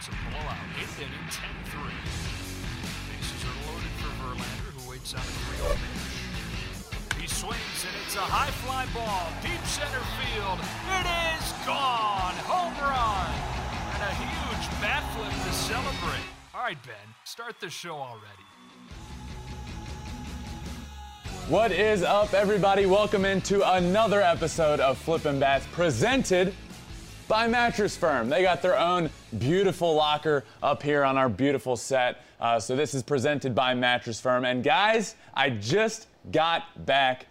It's a blowout. Eighth inning, 10-3. Bases are loaded for Verlander, who waits on a 3 pitch. He swings, and it's a high fly ball, deep center field. It is gone. Home run. And a huge bat flip to celebrate. All right, Ben, start the show already. What is up, everybody? Welcome into another episode of Flippin' Bats presented by Mattress Firm. They got their own beautiful locker up here on our beautiful set. Uh, so, this is presented by Mattress Firm. And, guys, I just got back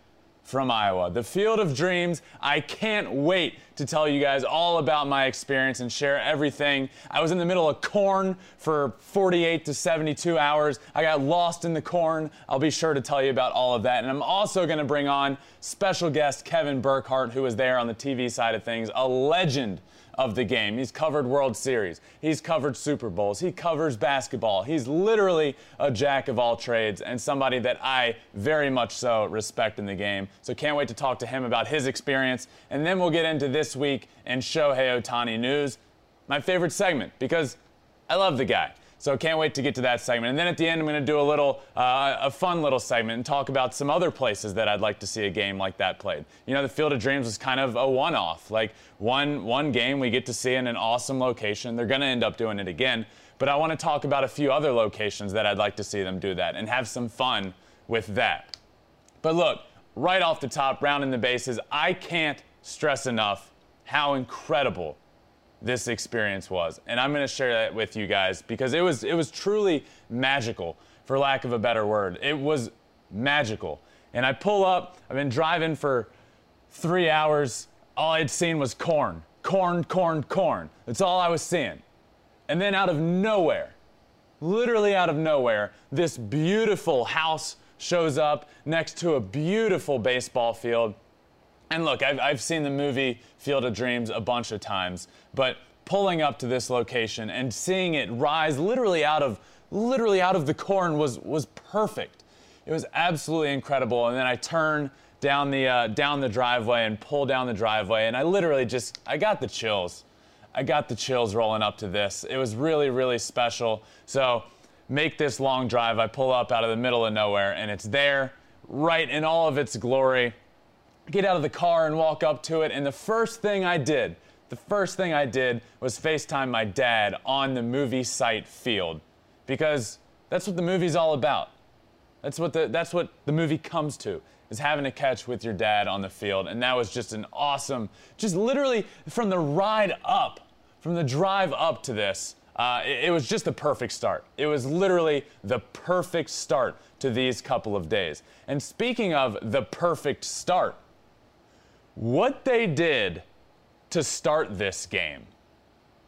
from Iowa, the field of dreams. I can't wait to tell you guys all about my experience and share everything. I was in the middle of corn for 48 to 72 hours. I got lost in the corn. I'll be sure to tell you about all of that. And I'm also going to bring on special guest Kevin Burkhardt, who was there on the TV side of things, a legend of the game. He's covered World Series. He's covered Super Bowls. He covers basketball. He's literally a jack of all trades and somebody that I very much so respect in the game. So can't wait to talk to him about his experience. And then we'll get into this week in Shohei Ohtani news, my favorite segment because I love the guy. So can't wait to get to that segment. And then at the end, I'm going to do a little, uh, a fun little segment and talk about some other places that I'd like to see a game like that played. You know, the Field of Dreams was kind of a one-off. Like one one game we get to see in an awesome location. They're going to end up doing it again. But I want to talk about a few other locations that I'd like to see them do that and have some fun with that. But look, right off the top, rounding the bases, I can't stress enough how incredible this experience was. And I'm going to share that with you guys because it was it was truly magical for lack of a better word. It was magical. And I pull up, I've been driving for 3 hours. All I'd seen was corn. Corn, corn, corn. That's all I was seeing. And then out of nowhere, literally out of nowhere, this beautiful house shows up next to a beautiful baseball field and look, I've, I've seen the movie Field of Dreams a bunch of times, but pulling up to this location and seeing it rise literally out of literally out of the corn was was perfect. It was absolutely incredible. And then I turn down the uh, down the driveway and pull down the driveway, and I literally just I got the chills. I got the chills rolling up to this. It was really really special. So make this long drive. I pull up out of the middle of nowhere, and it's there, right in all of its glory get out of the car and walk up to it. And the first thing I did, the first thing I did was FaceTime my dad on the movie site field because that's what the movie's all about. That's what the, that's what the movie comes to is having a catch with your dad on the field. And that was just an awesome, just literally from the ride up, from the drive up to this, uh, it, it was just the perfect start. It was literally the perfect start to these couple of days. And speaking of the perfect start, what they did to start this game,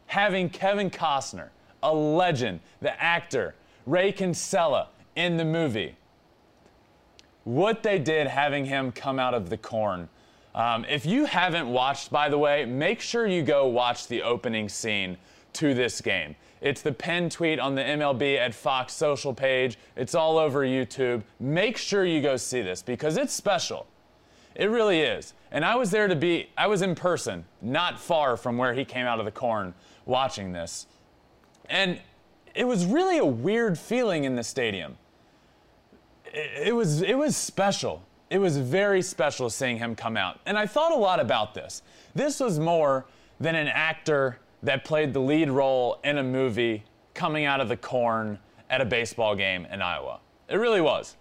having Kevin Costner, a legend, the actor, Ray Kinsella in the movie, what they did having him come out of the corn. Um, if you haven't watched, by the way, make sure you go watch the opening scene to this game. It's the pen tweet on the MLB at Fox social page. It's all over YouTube. Make sure you go see this because it's special. It really is. And I was there to be, I was in person, not far from where he came out of the corn watching this. And it was really a weird feeling in the stadium. It, was, it was special. It was very special seeing him come out. And I thought a lot about this. This was more than an actor that played the lead role in a movie coming out of the corn at a baseball game in Iowa. It really was.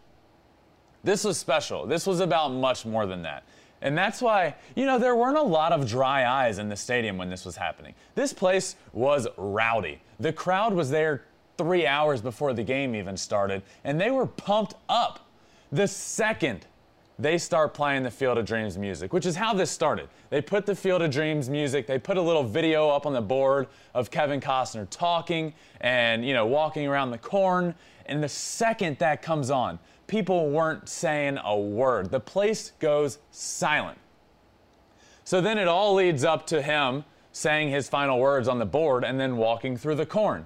This was special. This was about much more than that. And that's why, you know, there weren't a lot of dry eyes in the stadium when this was happening. This place was rowdy. The crowd was there three hours before the game even started, and they were pumped up. The second they start playing the Field of Dreams music, which is how this started. They put the Field of Dreams music, they put a little video up on the board of Kevin Costner talking and, you know, walking around the corn. And the second that comes on, people weren't saying a word. The place goes silent. So then it all leads up to him saying his final words on the board and then walking through the corn.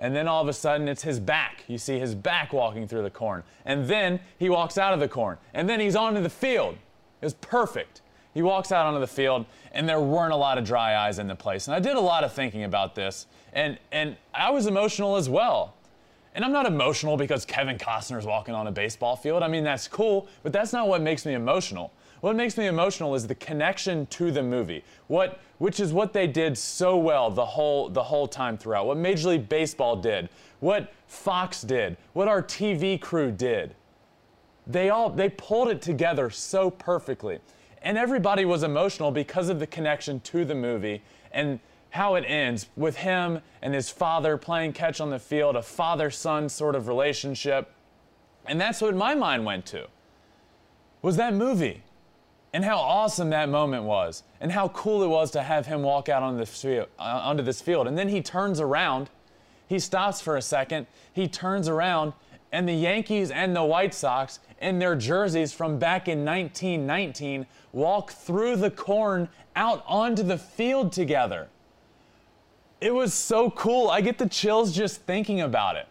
And then all of a sudden it's his back. You see his back walking through the corn. And then he walks out of the corn. And then he's onto the field. It was perfect. He walks out onto the field, and there weren't a lot of dry eyes in the place. And I did a lot of thinking about this, and, and I was emotional as well. And I'm not emotional because Kevin Costner's walking on a baseball field. I mean, that's cool, but that's not what makes me emotional. What makes me emotional is the connection to the movie. What which is what they did so well the whole the whole time throughout. What Major League Baseball did, what Fox did, what our TV crew did. They all they pulled it together so perfectly. And everybody was emotional because of the connection to the movie and how it ends with him and his father playing catch on the field, a father son sort of relationship. And that's what my mind went to. Was that movie and how awesome that moment was and how cool it was to have him walk out on this field, uh, onto this field. And then he turns around, he stops for a second, he turns around, and the Yankees and the White Sox in their jerseys from back in 1919 walk through the corn out onto the field together. It was so cool. I get the chills just thinking about it.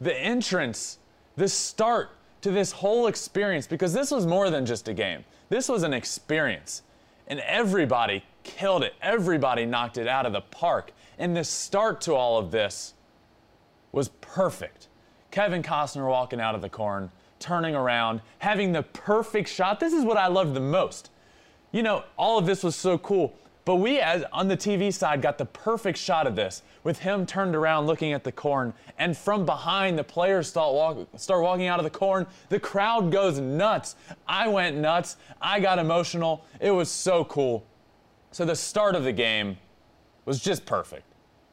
The entrance, the start to this whole experience, because this was more than just a game. This was an experience. And everybody killed it. Everybody knocked it out of the park. And the start to all of this was perfect. Kevin Costner walking out of the corn, turning around, having the perfect shot. This is what I loved the most. You know, all of this was so cool. But we, as on the TV side, got the perfect shot of this with him turned around looking at the corn. And from behind, the players start, walk, start walking out of the corn. The crowd goes nuts. I went nuts. I got emotional. It was so cool. So the start of the game was just perfect.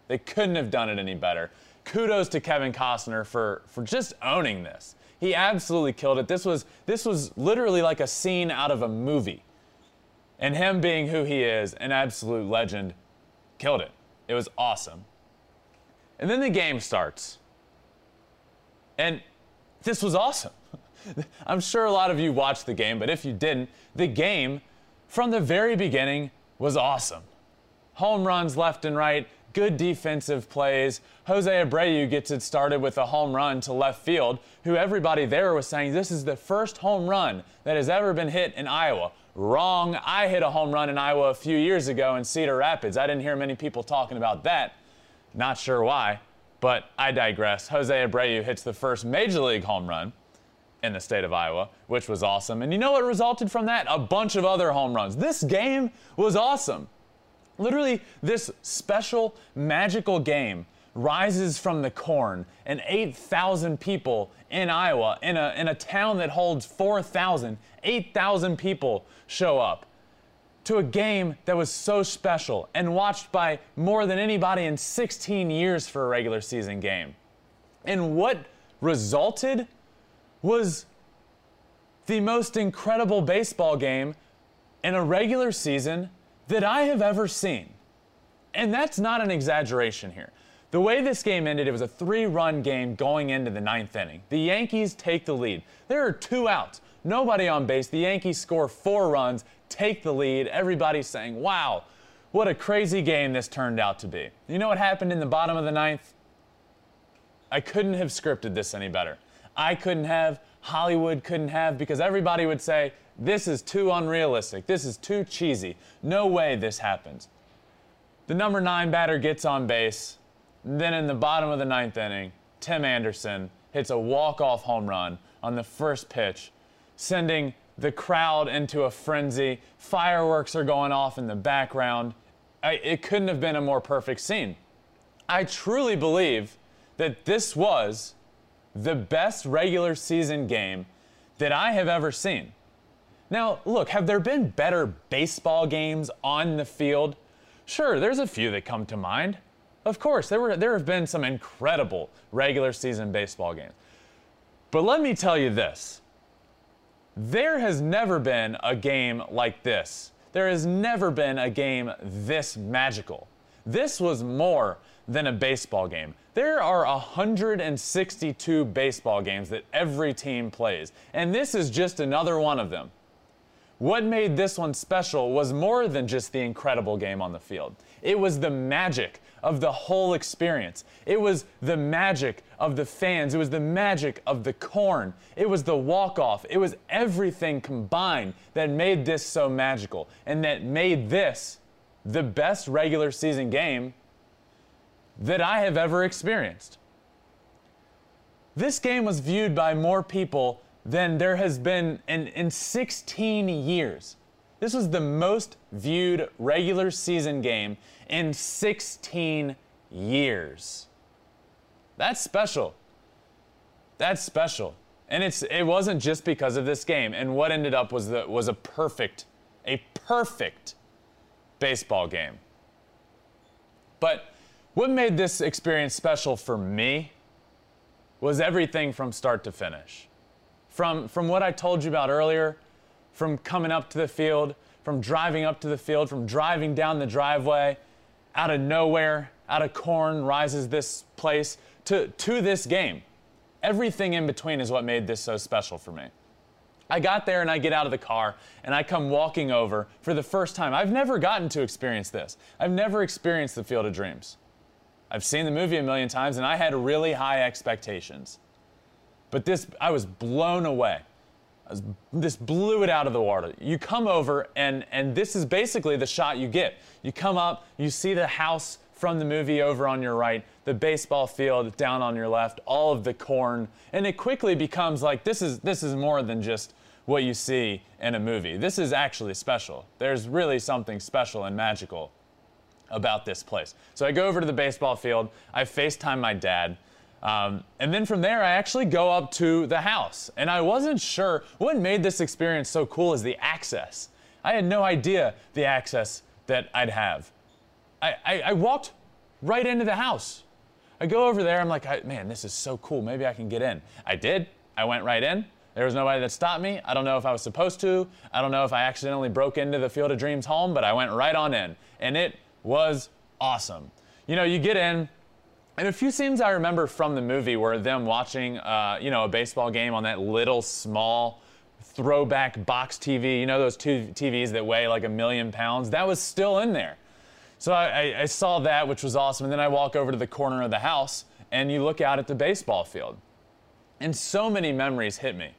They couldn't have done it any better. Kudos to Kevin Costner for, for just owning this. He absolutely killed it. This was, this was literally like a scene out of a movie. And him being who he is, an absolute legend, killed it. It was awesome. And then the game starts. And this was awesome. I'm sure a lot of you watched the game, but if you didn't, the game from the very beginning was awesome. Home runs left and right, good defensive plays. Jose Abreu gets it started with a home run to left field, who everybody there was saying this is the first home run that has ever been hit in Iowa. Wrong. I hit a home run in Iowa a few years ago in Cedar Rapids. I didn't hear many people talking about that. Not sure why, but I digress. Jose Abreu hits the first major league home run in the state of Iowa, which was awesome. And you know what resulted from that? A bunch of other home runs. This game was awesome. Literally, this special, magical game rises from the corn, and 8,000 people in Iowa, in a, in a town that holds 4,000, 8,000 people show up to a game that was so special and watched by more than anybody in 16 years for a regular season game. And what resulted was the most incredible baseball game in a regular season that I have ever seen. And that's not an exaggeration here. The way this game ended, it was a three run game going into the ninth inning. The Yankees take the lead. There are two outs, nobody on base. The Yankees score four runs, take the lead. Everybody's saying, wow, what a crazy game this turned out to be. You know what happened in the bottom of the ninth? I couldn't have scripted this any better. I couldn't have, Hollywood couldn't have, because everybody would say, this is too unrealistic. This is too cheesy. No way this happens. The number nine batter gets on base. Then in the bottom of the ninth inning, Tim Anderson hits a walk-off home run on the first pitch, sending the crowd into a frenzy. Fireworks are going off in the background. I, it couldn't have been a more perfect scene. I truly believe that this was the best regular season game that I have ever seen. Now, look, have there been better baseball games on the field? Sure, there's a few that come to mind. Of course, there, were, there have been some incredible regular season baseball games. But let me tell you this there has never been a game like this. There has never been a game this magical. This was more than a baseball game. There are 162 baseball games that every team plays, and this is just another one of them. what made this one special was more than just the incredible game on the field. It was the magic of the whole experience. It was the magic of the fans. It was the magic of the corn. It was the walk off. It was everything combined that made this so magical and that made this the best regular season game that I have ever experienced. This game was viewed by more people than there has been in, in 16 years. This was the most viewed regular season game in 16 years. That's special. That's special. And it's it wasn't just because of this game. And what ended up was the was a perfect, a perfect baseball game. But what made this experience special for me was everything from start to finish. From, from what I told you about earlier, from coming up to the field, from driving up to the field, from driving down the driveway, out of nowhere, out of corn rises this place, to, to this game. Everything in between is what made this so special for me. I got there and I get out of the car and I come walking over for the first time. I've never gotten to experience this. I've never experienced the Field of Dreams. I've seen the movie a million times and I had really high expectations. But this, I was blown away. Was, this blew it out of the water. You come over, and, and this is basically the shot you get. You come up, you see the house from the movie over on your right, the baseball field down on your left, all of the corn, and it quickly becomes like this is this is more than just what you see in a movie. This is actually special. There's really something special and magical about this place. So I go over to the baseball field. I FaceTime my dad. Um, and then from there, I actually go up to the house. And I wasn't sure what made this experience so cool is the access. I had no idea the access that I'd have. I, I, I walked right into the house. I go over there, I'm like, man, this is so cool. Maybe I can get in. I did. I went right in. There was nobody that stopped me. I don't know if I was supposed to. I don't know if I accidentally broke into the Field of Dreams home, but I went right on in. And it was awesome. You know, you get in, and a few scenes I remember from the movie were them watching, uh, you know, a baseball game on that little small throwback box TV. You know those two TVs that weigh like a million pounds? That was still in there. So I, I saw that, which was awesome. And then I walk over to the corner of the house, and you look out at the baseball field. And so many memories hit me.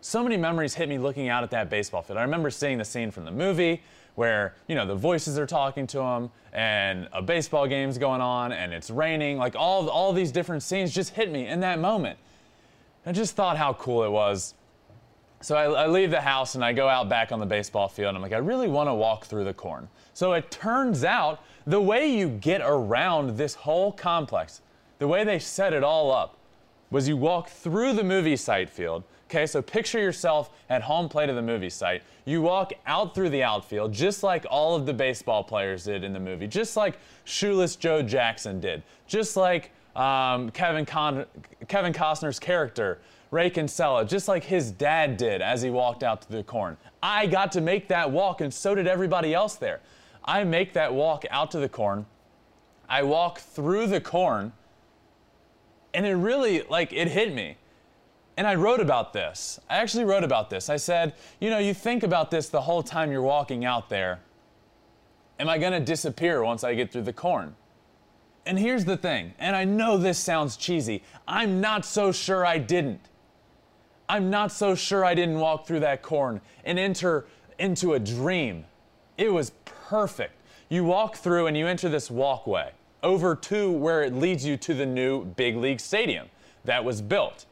So many memories hit me looking out at that baseball field. I remember seeing the scene from the movie where you know the voices are talking to him and a baseball game's going on and it's raining. Like all all these different scenes just hit me in that moment. I just thought how cool it was. So I, I leave the house and i go out back on the baseball field. And i'm like i really want to walk through the corn. So it turns out the way you get around this whole complex the way they set it all up was you walk through the movie site field Okay, so picture yourself at home plate of the movie site. You walk out through the outfield just like all of the baseball players did in the movie, just like Shoeless Joe Jackson did, just like um, Kevin, Con- Kevin Costner's character, Ray Kinsella, just like his dad did as he walked out to the corn. I got to make that walk, and so did everybody else there. I make that walk out to the corn. I walk through the corn, and it really, like, it hit me and I wrote about this. I actually wrote about this. I said, you know, you think about this the whole time you're walking out there. Am I going to disappear once I get through the corn? And here's the thing, and I know this sounds cheesy. I'm not so sure I didn't. I'm not so sure I didn't walk through that corn and enter into a dream. It was perfect. You walk through and you enter this walkway over to where it leads you to the new big league stadium that was built.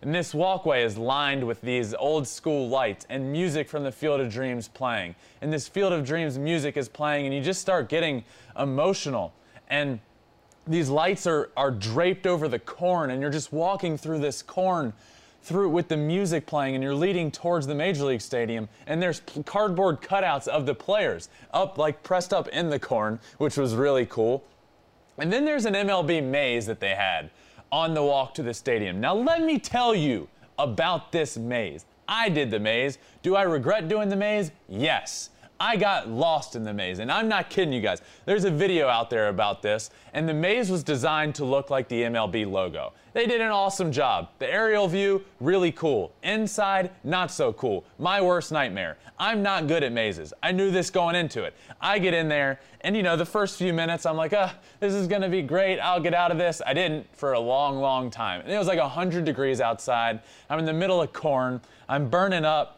And this walkway is lined with these old school lights and music from the Field of Dreams playing. And this Field of Dreams music is playing, and you just start getting emotional. And these lights are, are draped over the corn, and you're just walking through this corn through with the music playing and you're leading towards the major league stadium and there's cardboard cutouts of the players up like pressed up in the corn which was really cool and then there's an mlb maze that they had on the walk to the stadium. Now, let me tell you about this maze. I did the maze. Do I regret doing the maze? Yes. I got lost in the maze, and I'm not kidding you guys. There's a video out there about this, and the maze was designed to look like the MLB logo. They did an awesome job. The aerial view, really cool. Inside, not so cool. My worst nightmare. I'm not good at mazes. I knew this going into it. I get in there, and you know, the first few minutes, I'm like, ah, this is gonna be great. I'll get out of this. I didn't for a long, long time. And it was like 100 degrees outside. I'm in the middle of corn. I'm burning up.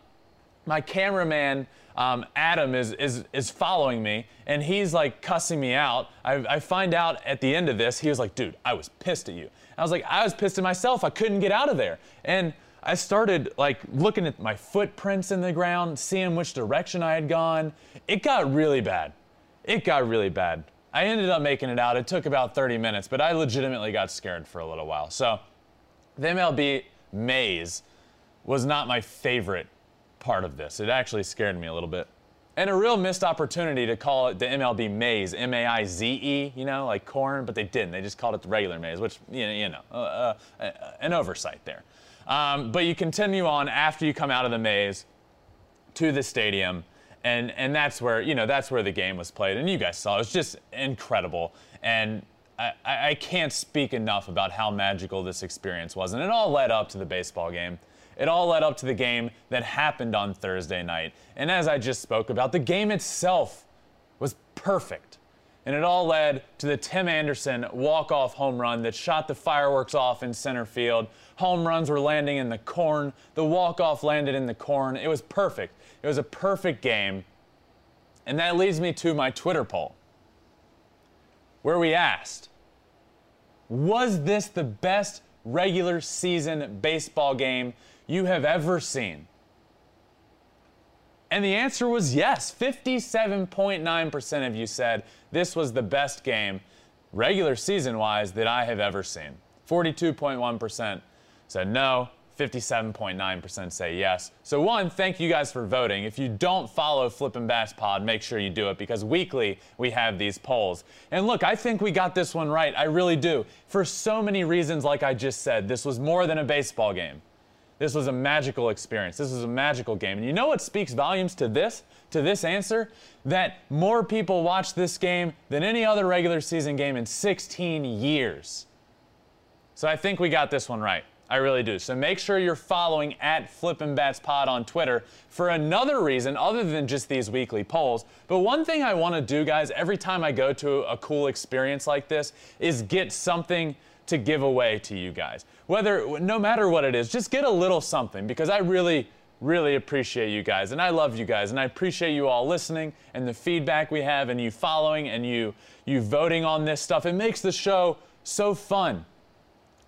My cameraman, um, Adam is, is, is following me and he's like cussing me out. I, I find out at the end of this, he was like, dude, I was pissed at you. I was like, I was pissed at myself. I couldn't get out of there. And I started like looking at my footprints in the ground, seeing which direction I had gone. It got really bad. It got really bad. I ended up making it out. It took about 30 minutes, but I legitimately got scared for a little while. So the MLB maze was not my favorite part of this. It actually scared me a little bit. And a real missed opportunity to call it the MLB Maze, M-A-I-Z-E, you know, like corn, but they didn't. They just called it the regular maze, which, you know, you know uh, uh, an oversight there. Um, but you continue on after you come out of the maze to the stadium, and and that's where you know that's where the game was played, and you guys saw it was just incredible, and I, I can't speak enough about how magical this experience was, and it all led up to the baseball game. It all led up to the game that happened on Thursday night. And as I just spoke about, the game itself was perfect. And it all led to the Tim Anderson walk-off home run that shot the fireworks off in center field. Home runs were landing in the corn. The walk-off landed in the corn. It was perfect. It was a perfect game. And that leads me to my Twitter poll, where we asked, was this the best regular season baseball game you have ever seen? And the answer was yes. 57.9% of you said this was the best game, regular season wise, that I have ever seen. 42.1% said no. 57.9% say yes. So, one, thank you guys for voting. If you don't follow Flippin' Bats Pod, make sure you do it because weekly we have these polls. And look, I think we got this one right. I really do. For so many reasons, like I just said, this was more than a baseball game. This was a magical experience. This was a magical game. And you know what speaks volumes to this, to this answer? That more people watched this game than any other regular season game in 16 years. So I think we got this one right. I really do. So make sure you're following at Flippin' Bats Pod on Twitter for another reason other than just these weekly polls. But one thing I want to do, guys, every time I go to a cool experience like this is get something to give away to you guys. Whether, no matter what it is, just get a little something because I really, really appreciate you guys and I love you guys and I appreciate you all listening and the feedback we have and you following and you, you voting on this stuff. It makes the show so fun.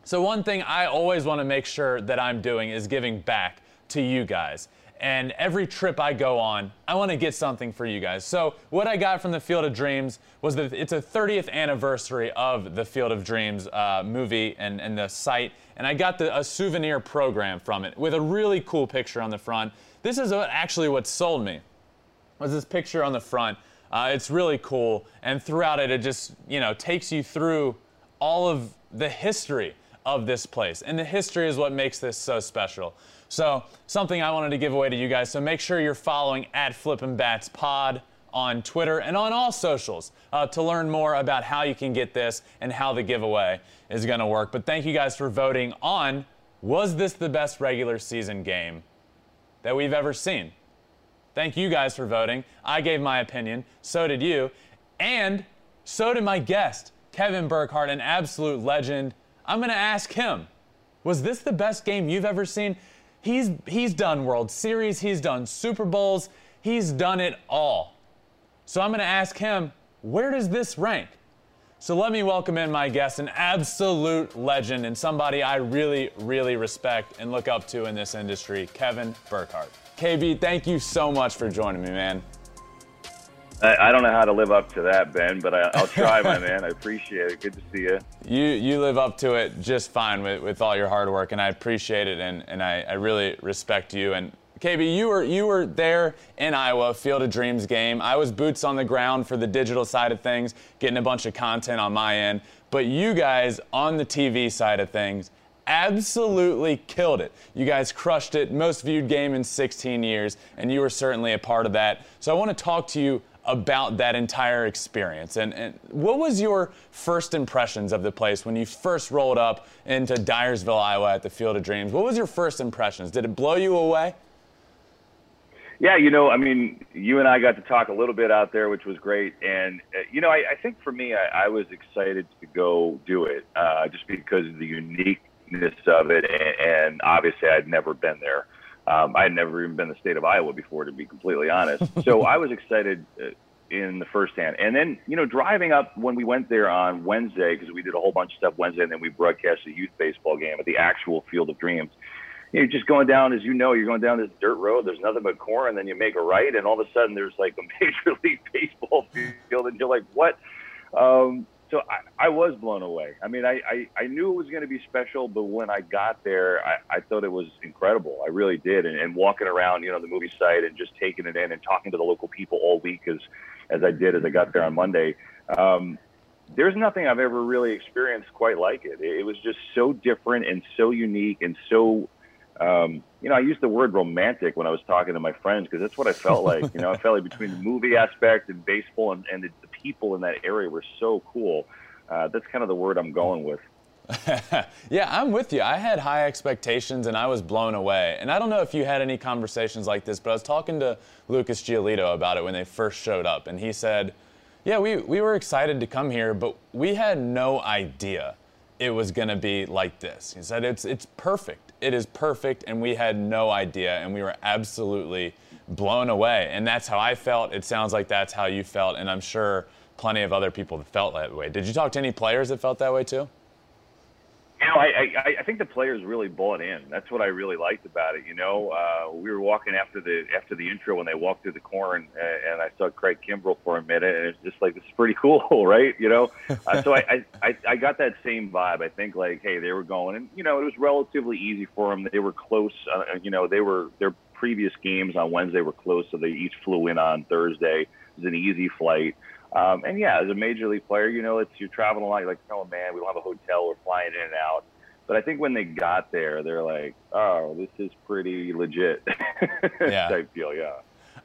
So one thing I always want to make sure that I'm doing is giving back to you guys and every trip I go on, I want to get something for you guys. So what I got from the Field of Dreams was that it's a 30th anniversary of the Field of Dreams uh, movie and, and the site, and I got the, a souvenir program from it with a really cool picture on the front. This is actually what sold me, was this picture on the front. Uh, it's really cool, and throughout it, it just you know takes you through all of the history of this place, and the history is what makes this so special. So something I wanted to give away to you guys. So make sure you're following at Flippin' Bats Pod on Twitter and on all socials uh, to learn more about how you can get this and how the giveaway is going to work. But thank you guys for voting on was this the best regular season game that we've ever seen? Thank you guys for voting. I gave my opinion. So did you. And so did my guest, Kevin Burkhardt, an absolute legend. I'm going to ask him was this the best game you've ever seen? He's, he's done World Series, he's done Super Bowls, he's done it all. So I'm going to ask him, where does this rank? So let me welcome in my guest, an absolute legend and somebody I really, really respect and look up to in this industry, Kevin Burkhardt. KB, thank you so much for joining me, man. I, I don't know how to live up to that, Ben, but I, will try, my man. I appreciate it. Good to see you. You you live up to it just fine with, with all your hard work, and I appreciate it, and, and I, I really respect you. And KB, you were you were there in Iowa, Field of Dreams game. I was boots on the ground for the digital side of things, getting a bunch of content on my end. But you guys on the TV side of things absolutely killed it. You guys crushed it, most viewed game in 16 years, and you were certainly a part of that. So I want to talk to you about that entire experience. And, and what was your first impressions of the place when you first rolled up into Dyersville, Iowa at the Field of Dreams? What was your first impressions? Did it blow you away? Yeah, you know, I mean, you and I got to talk a little bit out there, which was great. And, uh, you know, I, I think for me, I, I was excited to go do it uh, just because of the uniqueness of it. And, and obviously, I'd never been there. Um, I had never even been in the state of Iowa before, to be completely honest. so I was excited uh, in the first hand. And then, you know, driving up when we went there on Wednesday, because we did a whole bunch of stuff Wednesday, and then we broadcast a youth baseball game at the actual Field of Dreams. You're just going down, as you know, you're going down this dirt road. There's nothing but corn, and then you make a right, and all of a sudden there's like a major league baseball field, and you're like, what? Um, so I, I was blown away. I mean, I, I, I knew it was going to be special, but when I got there, I, I thought it was incredible. I really did. And, and walking around, you know, the movie site and just taking it in and talking to the local people all week as, as I did as I got there on Monday. Um, there's nothing I've ever really experienced quite like it. It was just so different and so unique and so, um, you know, I used the word romantic when I was talking to my friends because that's what I felt like. You know, I felt like between the movie aspect and baseball and, and the, the people in that area were so cool. Uh, that's kind of the word I'm going with. yeah, I'm with you. I had high expectations and I was blown away. And I don't know if you had any conversations like this, but I was talking to Lucas Giolito about it when they first showed up, and he said, Yeah, we, we were excited to come here, but we had no idea it was going to be like this. He said, it's, it's perfect. It is perfect, and we had no idea, and we were absolutely blown away. And that's how I felt. It sounds like that's how you felt, and I'm sure plenty of other people that felt that way. Did you talk to any players that felt that way too? You know, I, I, I think the players really bought in. That's what I really liked about it. You know, uh, we were walking after the after the intro when they walked through the corn, and, and I saw Craig Kimbrel for a minute, and it's just like this is pretty cool, right? You know, uh, so I, I I got that same vibe. I think like, hey, they were going, and you know, it was relatively easy for them. They were close. Uh, you know, they were their previous games on Wednesday were close, so they each flew in on Thursday. It was an easy flight. Um, and yeah, as a major league player, you know, it's you're traveling a lot. You're like, oh man, we don't have a hotel. We're flying in and out. But I think when they got there, they're like, oh, this is pretty legit yeah. type deal. Yeah.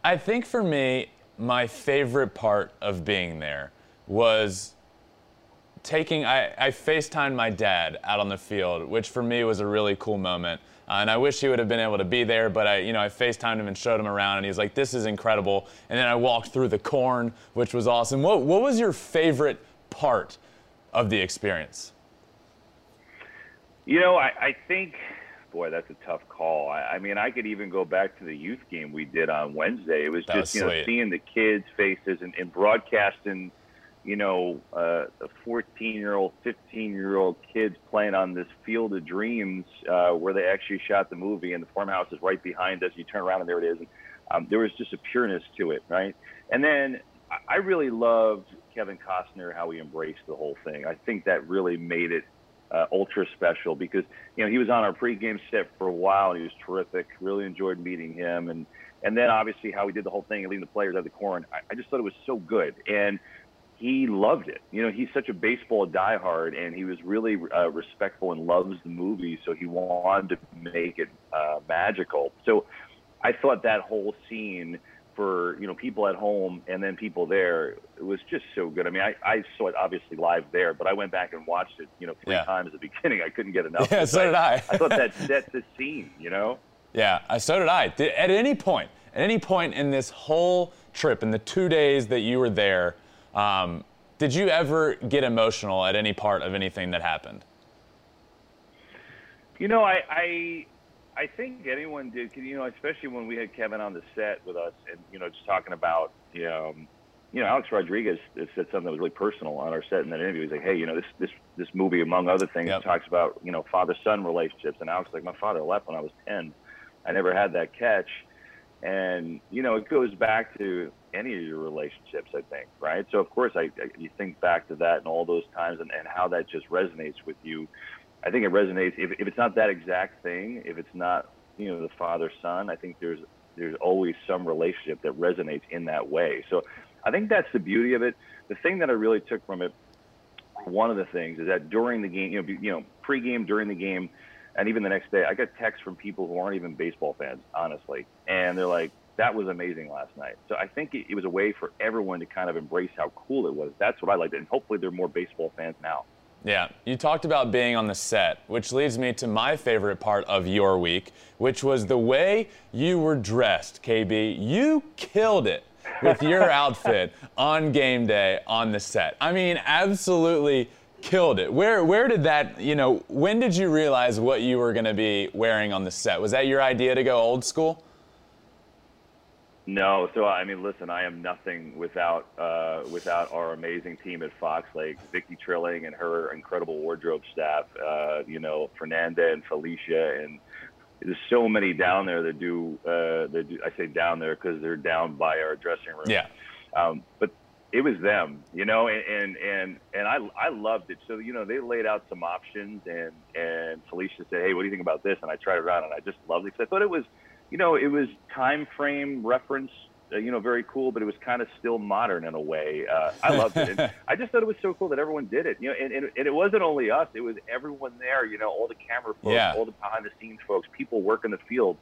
I think for me, my favorite part of being there was taking. I, I FaceTimed my dad out on the field, which for me was a really cool moment. Uh, and I wish he would have been able to be there, but I, you know, I FaceTimed him and showed him around, and he's like, "This is incredible." And then I walked through the corn, which was awesome. What What was your favorite part of the experience? You know, I, I think, boy, that's a tough call. I, I mean, I could even go back to the youth game we did on Wednesday. It was that just was you know seeing the kids' faces and, and broadcasting you know, uh, 14 year old, 15 year old kids playing on this field of dreams uh, where they actually shot the movie, and the farmhouse is right behind us. You turn around and there it is. And, um, there was just a pureness to it, right? And then I really loved Kevin Costner how he embraced the whole thing. I think that really made it uh, ultra special because you know he was on our pregame set for a while and he was terrific. Really enjoyed meeting him and and then obviously how he did the whole thing and leading the players of the corn. I, I just thought it was so good and he loved it. You know, he's such a baseball diehard, and he was really uh, respectful and loves the movie, so he wanted to make it uh, magical. So I thought that whole scene for you know people at home and then people there it was just so good. I mean, I, I saw it obviously live there, but I went back and watched it you know three yeah. times at the beginning. I couldn't get enough. Yeah, so did I. I thought that set the scene. You know. Yeah, so did I. At any point, at any point in this whole trip, in the two days that you were there um, did you ever get emotional at any part of anything that happened? You know, I, I, I think anyone did. You know, especially when we had Kevin on the set with us, and you know, just talking about, you know, you know, Alex Rodriguez said something that was really personal on our set in that interview. He's like, "Hey, you know, this this this movie, among other things, yep. talks about you know father-son relationships." And Alex was like, "My father left when I was ten. I never had that catch." And you know, it goes back to any of your relationships, I think, right? So of course, I, I you think back to that and all those times and, and how that just resonates with you. I think it resonates if, if it's not that exact thing, if it's not you know the father son, I think there's there's always some relationship that resonates in that way. So I think that's the beauty of it. The thing that I really took from it, one of the things is that during the game, you know, you know, pregame, during the game, And even the next day, I got texts from people who aren't even baseball fans, honestly, and they're like, "That was amazing last night." So I think it, it was a way for everyone to kind of embrace how cool it was. That's what I liked, and hopefully there are more baseball fans now. Yeah, you talked about being on the set, which leads me to my favorite part of your week, which was the way you were dressed, KB. You killed it with your outfit on game day on the set. I mean, absolutely killed it. Where where did that, you know, when did you realize what you were going to be wearing on the set? Was that your idea to go old school? No, so I mean, listen, I am nothing without uh, without our amazing team at Fox, like Vicky Trilling and her incredible wardrobe staff. Uh, you know, Fernanda and Felicia, and there's so many down there that do. Uh, that do I say down there because they're down by our dressing room. Yeah. Um, but it was them, you know, and, and and and I I loved it. So you know, they laid out some options, and and Felicia said, "Hey, what do you think about this?" And I tried it on, and I just loved it because I thought it was you know, it was time frame reference, uh, you know, very cool, but it was kind of still modern in a way. Uh, I loved it. And I just thought it was so cool that everyone did it. You know, and, and, and, it wasn't only us; it was everyone there. You know, all the camera folks, yeah. all the behind the scenes folks, people working the field.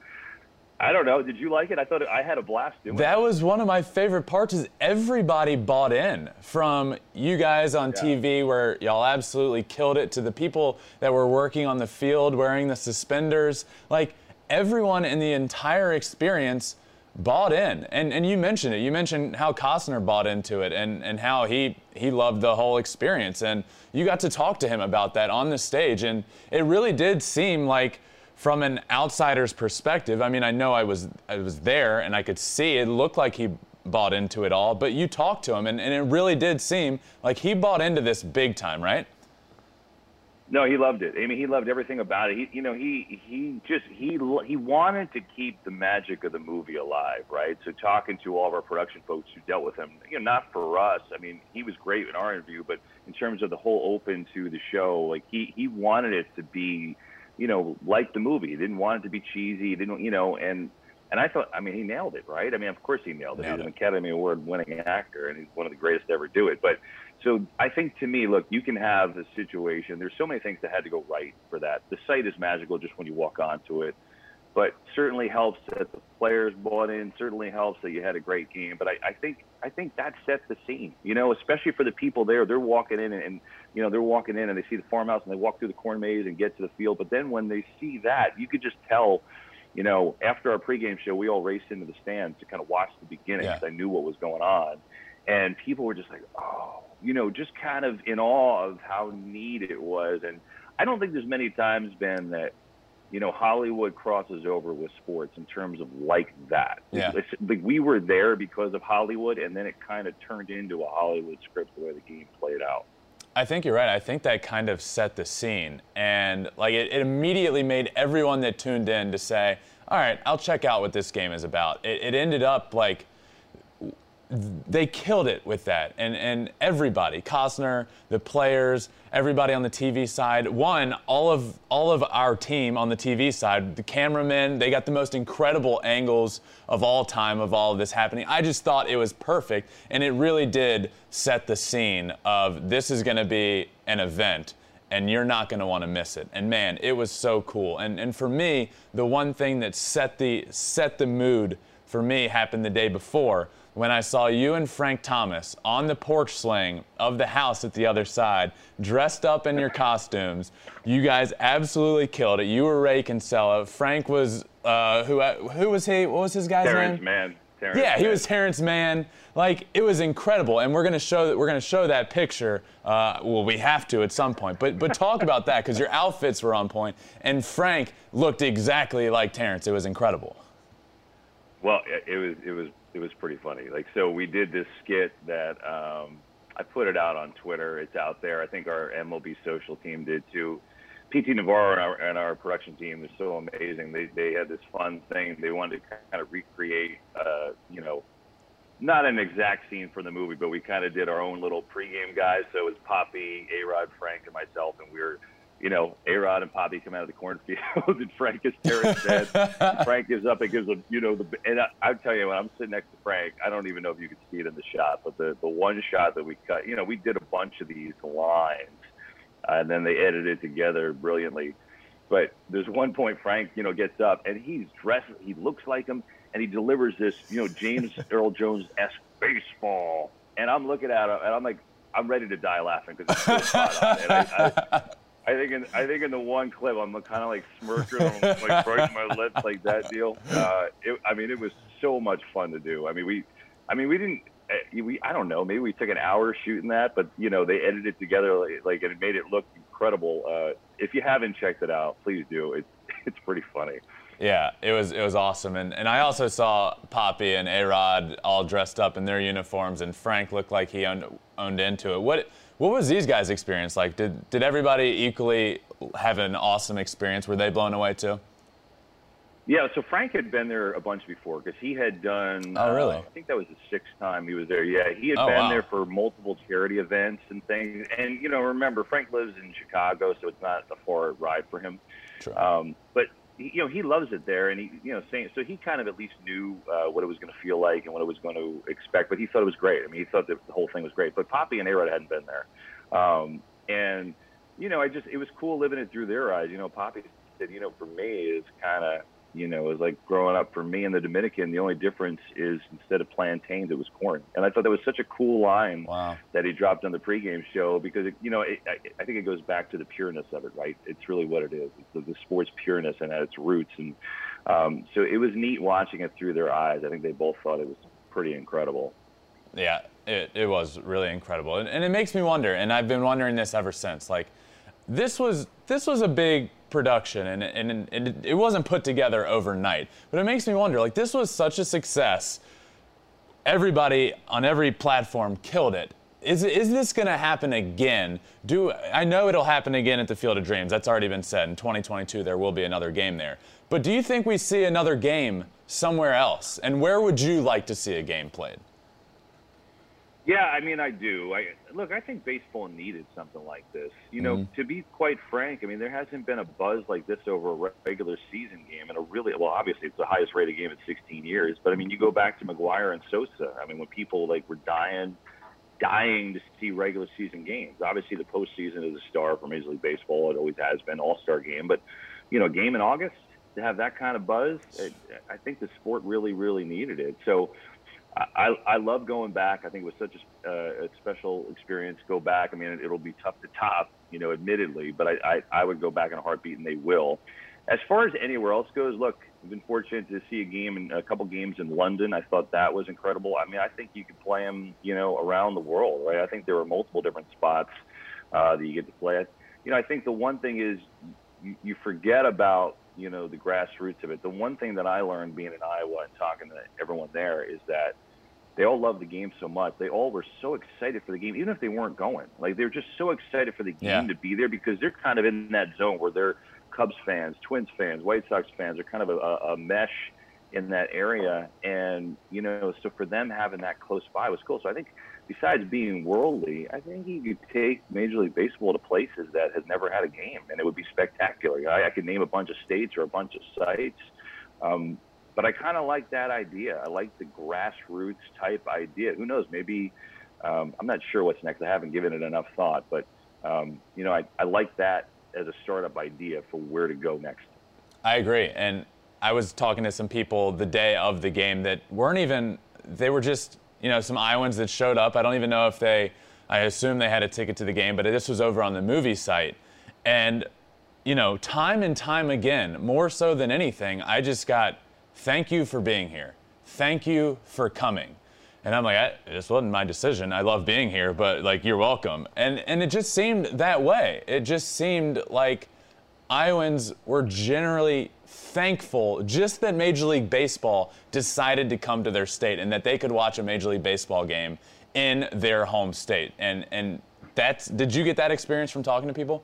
I don't know. Did you like it? I thought I had a blast doing that it. That was one of my favorite parts. Is everybody bought in from you guys on yeah. TV, where y'all absolutely killed it, to the people that were working on the field wearing the suspenders. Like everyone in the entire experience bought in. And and you mentioned it. You mentioned how Costner bought into it and, and how he he loved the whole experience. And you got to talk to him about that on the stage. And it really did seem like from an outsider's perspective, I mean, I know I was I was there and I could see it looked like he bought into it all, but you talked to him and, and it really did seem like he bought into this big time, right? No, he loved it. I mean, he loved everything about it. He, you know, he he just he he wanted to keep the magic of the movie alive, right? So talking to all of our production folks who dealt with him, you know, not for us. I mean, he was great in our interview, but in terms of the whole open to the show, like he he wanted it to be, you know, like the movie. He didn't want it to be cheesy. He didn't, you know, and and I thought, I mean, he nailed it, right? I mean, of course he nailed it. Nailed he's it. an Academy Award winning actor, and he's one of the greatest to ever do it. But so I think to me, look, you can have a situation. There's so many things that had to go right for that. The site is magical just when you walk onto it, but certainly helps that the players bought in. Certainly helps that you had a great game. But I, I think I think that set the scene. You know, especially for the people there. They're walking in and, and you know they're walking in and they see the farmhouse and they walk through the corn maze and get to the field. But then when they see that, you could just tell. You know, after our pregame show, we all raced into the stands to kind of watch the beginning because Yeah. I knew what was going on, and people were just like, "Oh, you know, just kind of in awe of how neat it was. And I don't think there's many times, been that, you know, Hollywood crosses over with sports in terms of like that. Yeah. It's, like we were there because of Hollywood, and then it kind of turned into a Hollywood script the way the game played out. I think you're right. I think that kind of set the scene. And like it, it immediately made everyone that tuned in to say, all right, I'll check out what this game is about. It, it ended up like they killed it with that. And, and everybody, Costner, the players, everybody on the TV side, one, all of, all of our team on the TV side, the cameramen, they got the most incredible angles of all time of all of this happening. I just thought it was perfect. And it really did set the scene of this is going to be an event and you're not going to want to miss it. And man, it was so cool. And and for me, the one thing that set the set the mood for me happened the day before when I saw you and Frank Thomas on the porch sling of the house at the other side, dressed up in your costumes. You guys absolutely killed it. You were Ray Kinsella. Frank was uh, who who was he? What was his guy's Terrence name? Mann. Terrence Yeah, he Mann. was Terrence Mann. Like it was incredible, and we're gonna show that we're gonna show that picture. Uh, well, we have to at some point, but but talk about that because your outfits were on point, and Frank looked exactly like Terrence. It was incredible. Well, it, it was it was it was pretty funny. Like so, we did this skit that um, I put it out on Twitter. It's out there. I think our MLB social team did too. PT Navarro and our, and our production team is so amazing. They they had this fun thing. They wanted to kind of recreate, uh, you know, not an exact scene from the movie, but we kind of did our own little pregame guys. So it was Papi, A Rod, Frank, and myself, and we were, you know, A Rod and Papi come out of the cornfield, and Frank is Terrence Mann. Frank gives up and gives a, you know, the and I, I tell you when I'm sitting next to Frank, I don't even know if you can see it in the shot, but the the one shot that we cut, you know, we did a bunch of these lines, uh, and then they edited it together brilliantly. But there's one point Frank, you know, gets up and he's dressed. He looks like him, and he delivers this, you know, James Earl Jones esque baseball. And I'm looking at him, and I'm like, I'm ready to die laughing because it's so spot on. And I, I, I think in I think in the one clip I'm kind of like smirking, I'm like brushing my lips like that deal. Uh, it, I mean, it was so much fun to do. I mean, we, I mean, we didn't. uh, We I don't know. Maybe we took an hour shooting that, but you know they edited it together like, like and it made it look incredible. Uh, if you haven't checked it out, please do. It's it's pretty funny. Yeah, it was it was awesome, and and I also saw Papi and A Rod all dressed up in their uniforms, and Frank looked like he owned owned into it. What what was these guys' experience like? Did did everybody equally have an awesome experience? Were they blown away too? Yeah, so Frank had been there a bunch before because he had done. Oh, really? Uh, I think that was the sixth time he was there. Yeah, he had Oh, been wow. there for multiple charity events and things. And you know, remember Frank lives in Chicago, so it's not a far ride for him. True. Um, but you know, he loves it there, and he, you know, saying so he kind of at least knew uh, what it was going to feel like and what it was going to expect. But he thought it was great. I mean, he thought the whole thing was great. But Papi and A-Rod hadn't been there, um, and you know, I just it was cool living it through their eyes. You know, Papi said, you know, for me, it's kind of you know, it was like growing up for me in the Dominican. The only difference is instead of plantains, it was corn. And I thought that was such a cool line Wow. that he dropped on the pregame show because, it, you know, it, I, I think it goes back to the pureness of it, right? It's really what it is. It's the, the sport's pureness and at its roots. And um, so it was neat watching it through their eyes. I think they both thought it was pretty incredible. Yeah, it, it was really incredible, and, and it makes me wonder. And I've been wondering this ever since. Like, this was this was a big production, and and, and it, wasn't put together overnight. But it makes me wonder. Like, this was such a success. Everybody on every platform killed it. Is, is this going to happen again? Do I know it'll happen again at the Field of Dreams? That's already been said. In 2022, there will be another game there. But do you think we see another game somewhere else? And where would you like to see a game played? Yeah, I mean, I do. I look. I think baseball needed something like this. You know, mm-hmm. to be quite frank, I mean, there hasn't been a buzz like this over a regular season game, and a really well, obviously, it's the highest rated game in 16 years. But I mean, you go back to McGwire and Sosa. I mean, when people like were dying, dying to see regular season games. Obviously, the postseason is a star for Major League Baseball. It always has been All Star game, but you know, game in August to have that kind of buzz, it, I think the sport really, really needed it. So. I, I love going back. I think it was such a, uh, a special experience. Go back. I mean, it'll be tough to top, you know, admittedly, but I, I, I would go back in a heartbeat, and they will. As far as anywhere else goes, look, I've been fortunate to see a game in a couple games in London. I thought that was incredible. I mean, I think you could play them, you know, around the world, right? I think there are multiple different spots uh, that you get to play at. You know, I think the one thing is you, you forget about, you know, the grassroots of it. The one thing that I learned being in Iowa and talking to everyone there is that they all loved the game so much. They all were so excited for the game, even if they weren't going. Like they were just so excited for the game Yeah. to be there because they're kind of in that zone where they're Cubs fans, Twins fans, White Sox fans are kind of a, a a mesh in that area. And you know, so for them having that close by was cool. So I think besides being worldly, I think you could take Major League Baseball to places that has never had a game, and it would be spectacular. I, I could name a bunch of states or a bunch of sites. Um, but I kind of like that idea. I like the grassroots type idea. Who knows? Maybe um, I'm not sure what's next. I haven't given it enough thought, but um, you know, I, I like that as a startup idea for where to go next. I agree. And I was talking to some people the day of the game that weren't even, they were just, you know, some Iowans that showed up. I don't even know if they, I assume they had a ticket to the game, but this was over on the movie site. And, you know, time and time again, more so than anything, I just got, thank you for being here. Thank you for coming. And I'm like, this wasn't my decision. I love being here, but like, you're welcome. And and it just seemed that way. It just seemed like Iowans were generally thankful just that Major League Baseball decided to come to their state and that they could watch a Major League Baseball game in their home state. And and that's did you get that experience from talking to people?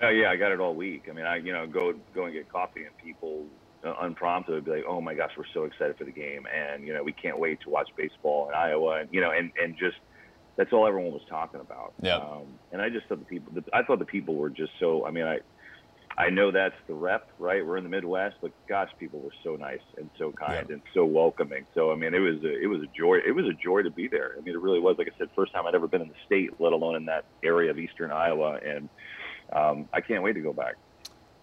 Oh yeah, I got it all week. I mean, I you know go go and get coffee, and people uh, unprompted would be like, "Oh my gosh, we're so excited for the game, and you know we can't wait to watch baseball in Iowa," and you know, and and just that's all everyone was talking about. Yeah. Um, and I just thought the people, the, I thought the people were just so. I mean, I I know that's the rep, right? We're in the Midwest, but gosh, people were so nice and so kind Yeah. and so welcoming. So I mean, it was a, it was a joy. It was a joy to be there. I mean, it really was. Like I said, first time I'd ever been in the state, let alone in that area of eastern Iowa, and um, I can't wait to go back.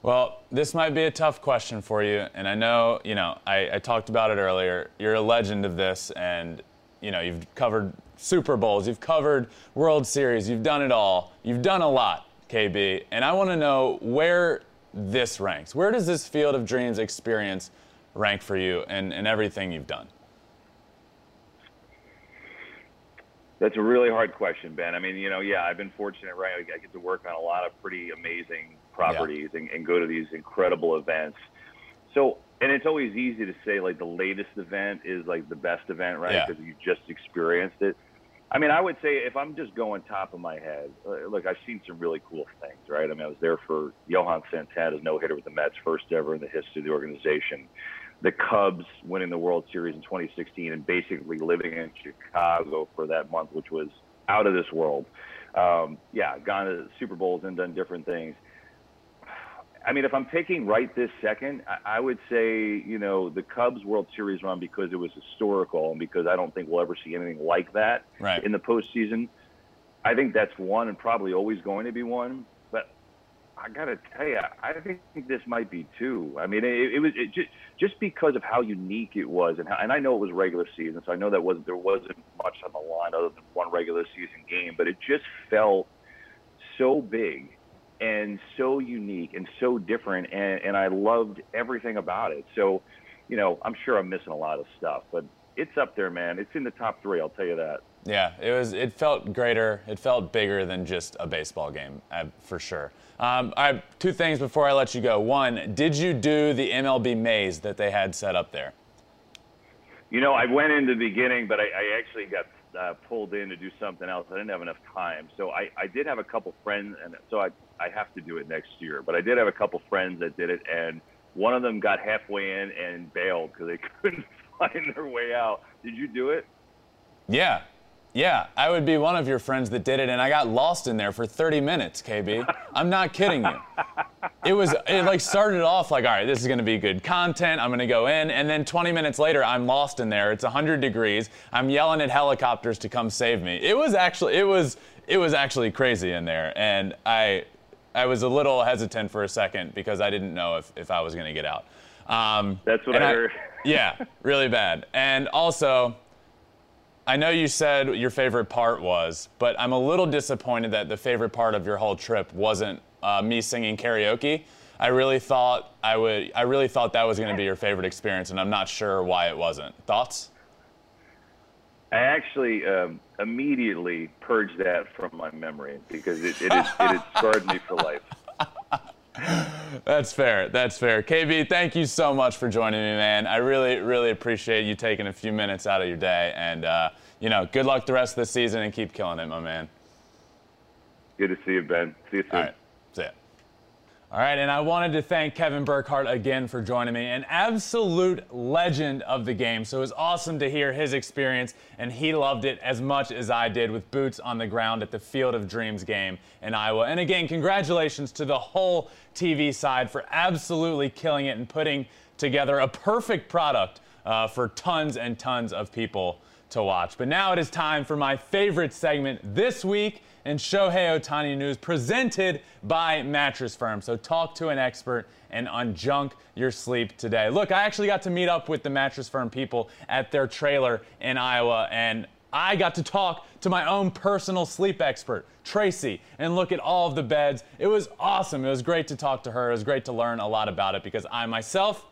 Well, this might be a tough question for you, and I know, you know, I, I talked about it earlier. You're a legend of this, and you know, you've covered Super Bowls, you've covered World Series, you've done it all. You've done a lot, KB, and I want to know where this ranks. Where does this Field of Dreams experience rank for you and, and everything you've done? That's a really hard question, Ben. I mean, you know, yeah, I've been fortunate, right? I get to work on a lot of pretty amazing properties yeah. and, and go to these incredible events. So, and it's always easy to say like the latest event is like the best event, right? Because yeah. you just experienced it. I mean, I would say if I'm just going top of my head, uh, look, I've seen some really cool things, right? I mean, I was there for Johan Santana's no hitter with the Mets, first ever in the history of the organization. The Cubs winning the World Series in 2016 and basically living in Chicago for that month, which was out of this world. Um, yeah, gone to Super Bowls and done different things. I mean, if I'm taking right this second, I, I would say, you know, the Cubs World Series run because it was historical and because I don't think we'll ever see anything like that right. in the postseason. I think that's one and probably always going to be one. But I got to tell you, I think this might be two. I mean, it, it was it just just because of how unique it was, and how, and I know it was regular season, so I know that was there wasn't much on the line other than one regular season game, but it just felt so big and so unique and so different and, and I loved everything about it. So, you know, I'm sure I'm missing a lot of stuff, but it's up there, man. It's in the top three, I'll tell you that. Yeah, it was. It felt greater. It felt bigger than just a baseball game, uh, for sure. Um, I two things before I let you go. One, did you do the MLB maze that they had set up there? You know, I went in the beginning, but I, I actually got uh, pulled in to do something else. I didn't have enough time, so I, I did have a couple friends, and so I I have to do it next year. But I did have a couple friends that did it, and one of them got halfway in and bailed because they couldn't find their way out. Did you do it? Yeah, yeah, I would be one of your friends that did it, and I got lost in there for 30 minutes, KB. I'm not kidding you. It was, it like started off like, all right, this is gonna be good content. I'm gonna go in, and then 20 minutes later, I'm lost in there. It's 100 degrees. I'm yelling at helicopters to come save me. It was actually, it was, it was actually crazy in there, and I, I was a little hesitant for a second because I didn't know if, if I was gonna get out. Um, That's what I, I heard. yeah, really bad. And also, I know you said your favorite part was, but I'm a little disappointed that the favorite part of your whole trip wasn't uh, me singing karaoke. I really thought I would. I really thought that was going to be your favorite experience, and I'm not sure why it wasn't. Thoughts? I actually um, immediately purged that from my memory because it, it, it scarred me for life. That's fair. That's fair. KB, thank you so much for joining me, man. I really, really appreciate you taking a few minutes out of your day. And, uh, you know, good luck the rest of the season and keep killing it, my man. Good to see you, Ben. See you soon. All right. See ya. All right, and I wanted to thank Kevin Burkhardt again for joining me, an absolute legend of the game. So it was awesome to hear his experience, and he loved it as much as I did with boots on the ground at the Field of Dreams game in Iowa. And again, congratulations to the whole TV side for absolutely killing it and putting together a perfect product uh, for tons and tons of people to watch. But now it is time for my favorite segment this week and Shohei Ohtani news presented by Mattress Firm. So talk to an expert and unjunk your sleep today. Look, I actually got to meet up with the Mattress Firm people at their trailer in Iowa, and I got to talk to my own personal sleep expert, Tracy, and look at all of the beds. It was awesome. It was great to talk to her. It was great to learn a lot about it because I myself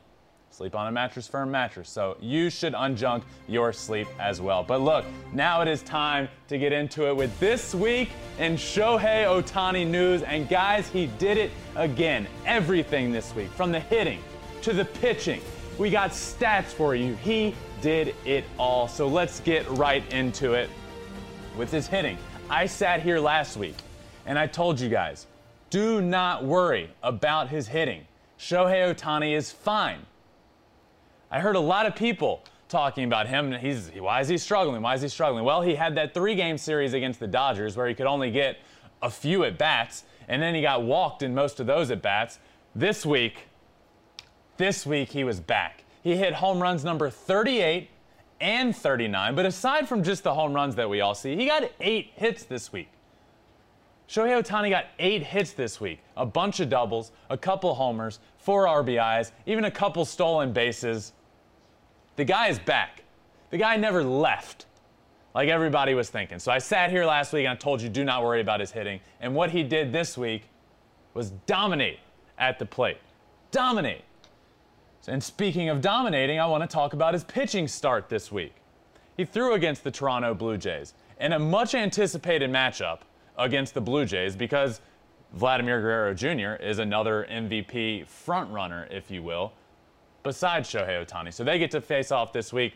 Sleep on a mattress firm mattress. So you should unjunk your sleep as well. But look, now it is time to get into it with this week in Shohei Ohtani news. And guys, he did it again. Everything this week, from the hitting to the pitching. We got stats for you. He did it all. So let's get right into it with his hitting. I sat here last week and I told you guys, do not worry about his hitting. Shohei Ohtani is fine. I heard a lot of people talking about him. He's why is he struggling? Why is he struggling? Well, he had that three-game series against the Dodgers where he could only get a few at bats, and then he got walked in most of those at bats. This week, this week he was back. He hit home runs number 38 and 39, but aside from just the home runs that we all see, he got eight hits this week. Shohei Ohtani got eight hits this week, a bunch of doubles, a couple homers, four RBIs, even a couple stolen bases. The guy is back. The guy never left like everybody was thinking. So I sat here last week and I told you do not worry about his hitting. And what he did this week was dominate at the plate. Dominate. And speaking of dominating, I want to talk about his pitching start this week. He threw against the Toronto Blue Jays in a much anticipated matchup against the Blue Jays because Vladimir Guerrero Jr. is another MVP frontrunner, if you will, besides Shohei Ohtani. So they get to face off this week.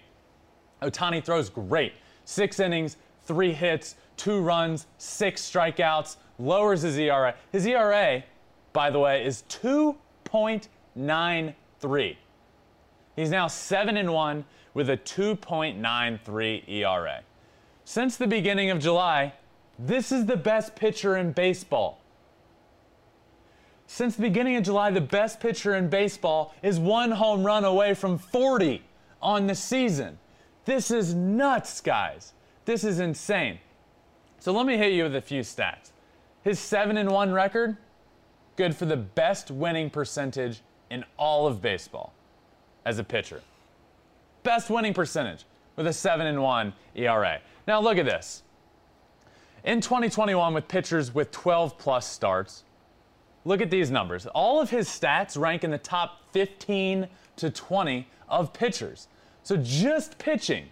Ohtani throws great. Six innings, three hits, two runs, six strikeouts, lowers his ERA. His ERA, by the way, is 2.93. He's now 7 and 1 with a 2.93 ERA. Since the beginning of July, this is the best pitcher in baseball. Since the beginning of July, the best pitcher in baseball is one home run away from 40 on the season. This is nuts, guys. This is insane. So let me hit you with a few stats. His 7 and 1 record, good for the best winning percentage in all of baseball as a pitcher. Best winning percentage with a 7 and 1 ERA. Now look at this. In 2021 with pitchers with 12 plus starts, look at these numbers. All of his stats rank in the top 15 to 20 of pitchers. So just pitching,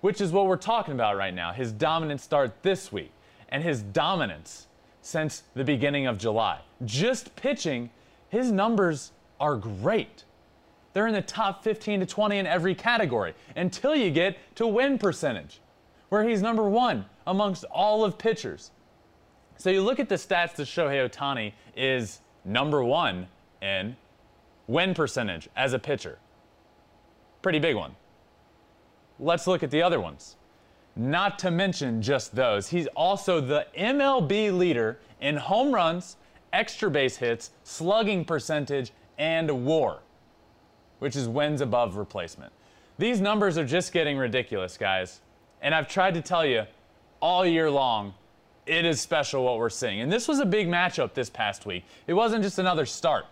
which is what we're talking about right now, his dominant start this week and his dominance since the beginning of July. Just pitching, his numbers are great. They're in the top 15 to 20 in every category until you get to win percentage, where he's number one amongst all of pitchers. So you look at the stats that Shohei Ohtani is number one in win percentage as a pitcher. Pretty big one. Let's look at the other ones. Not to mention just those, he's also the MLB leader in home runs, extra base hits, slugging percentage, and war, which is wins above replacement. These numbers are just getting ridiculous, guys. And I've tried to tell you all year long, it is special what we're seeing. And this was a big matchup this past week. It wasn't just another start.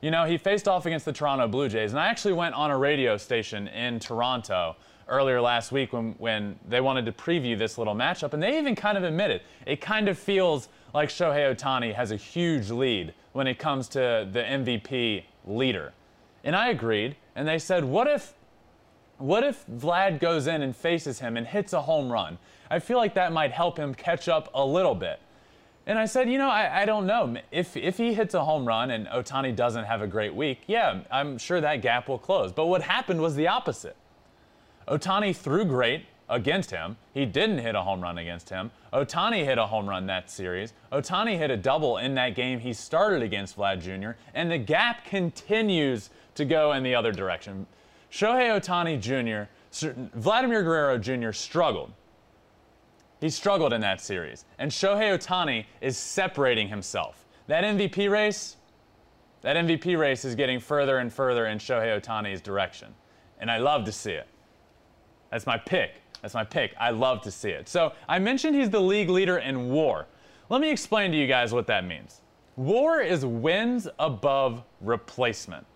You know, he faced off against the Toronto Blue Jays, and I actually went on a radio station in Toronto earlier last week when, when they wanted to preview this little matchup, and they even kind of admitted it kind of feels like Shohei Ohtani has a huge lead when it comes to the MVP leader. And I agreed, and they said, what if what if Vlad goes in and faces him and hits a home run? I feel like that might help him catch up a little bit. And I said, you know, I, I don't know. If, if he hits a home run and Ohtani doesn't have a great week, yeah, I'm sure that gap will close. But what happened was the opposite. Ohtani threw great against him. He didn't hit a home run against him. Ohtani hit a home run that series. Ohtani hit a double in that game he started against Vlad Jr., and the gap continues to go in the other direction. Shohei Ohtani Jr., Vladimir Guerrero Jr. struggled he struggled in that series. And Shohei Ohtani is separating himself. That MVP race, that MVP race is getting further and further in Shohei Ohtani's direction. And I love to see it. That's my pick. That's my pick. I love to see it. So I mentioned he's the league leader in war. Let me explain to you guys what that means. War is wins above replacement.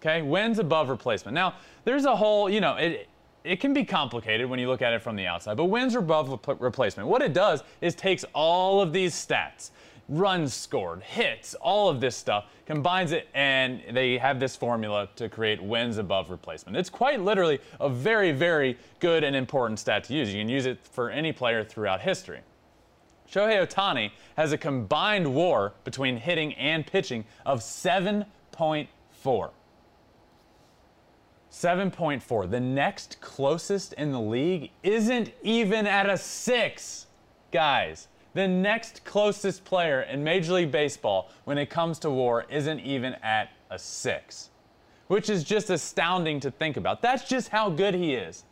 Okay, wins above replacement. Now, there's a whole, you know, it, it can be complicated when you look at it from the outside, but wins above replacement. What it does is takes all of these stats, runs scored, hits, all of this stuff, combines it, and they have this formula to create wins above replacement. It's quite literally a very, very good and important stat to use. You can use it for any player throughout history. Shohei Ohtani has a combined war between hitting and pitching of 7.4. 7.4. The next closest in the league isn't even at a six, guys. The next closest player in Major League Baseball when it comes to war isn't even at a six, which is just astounding to think about. That's just how good he is.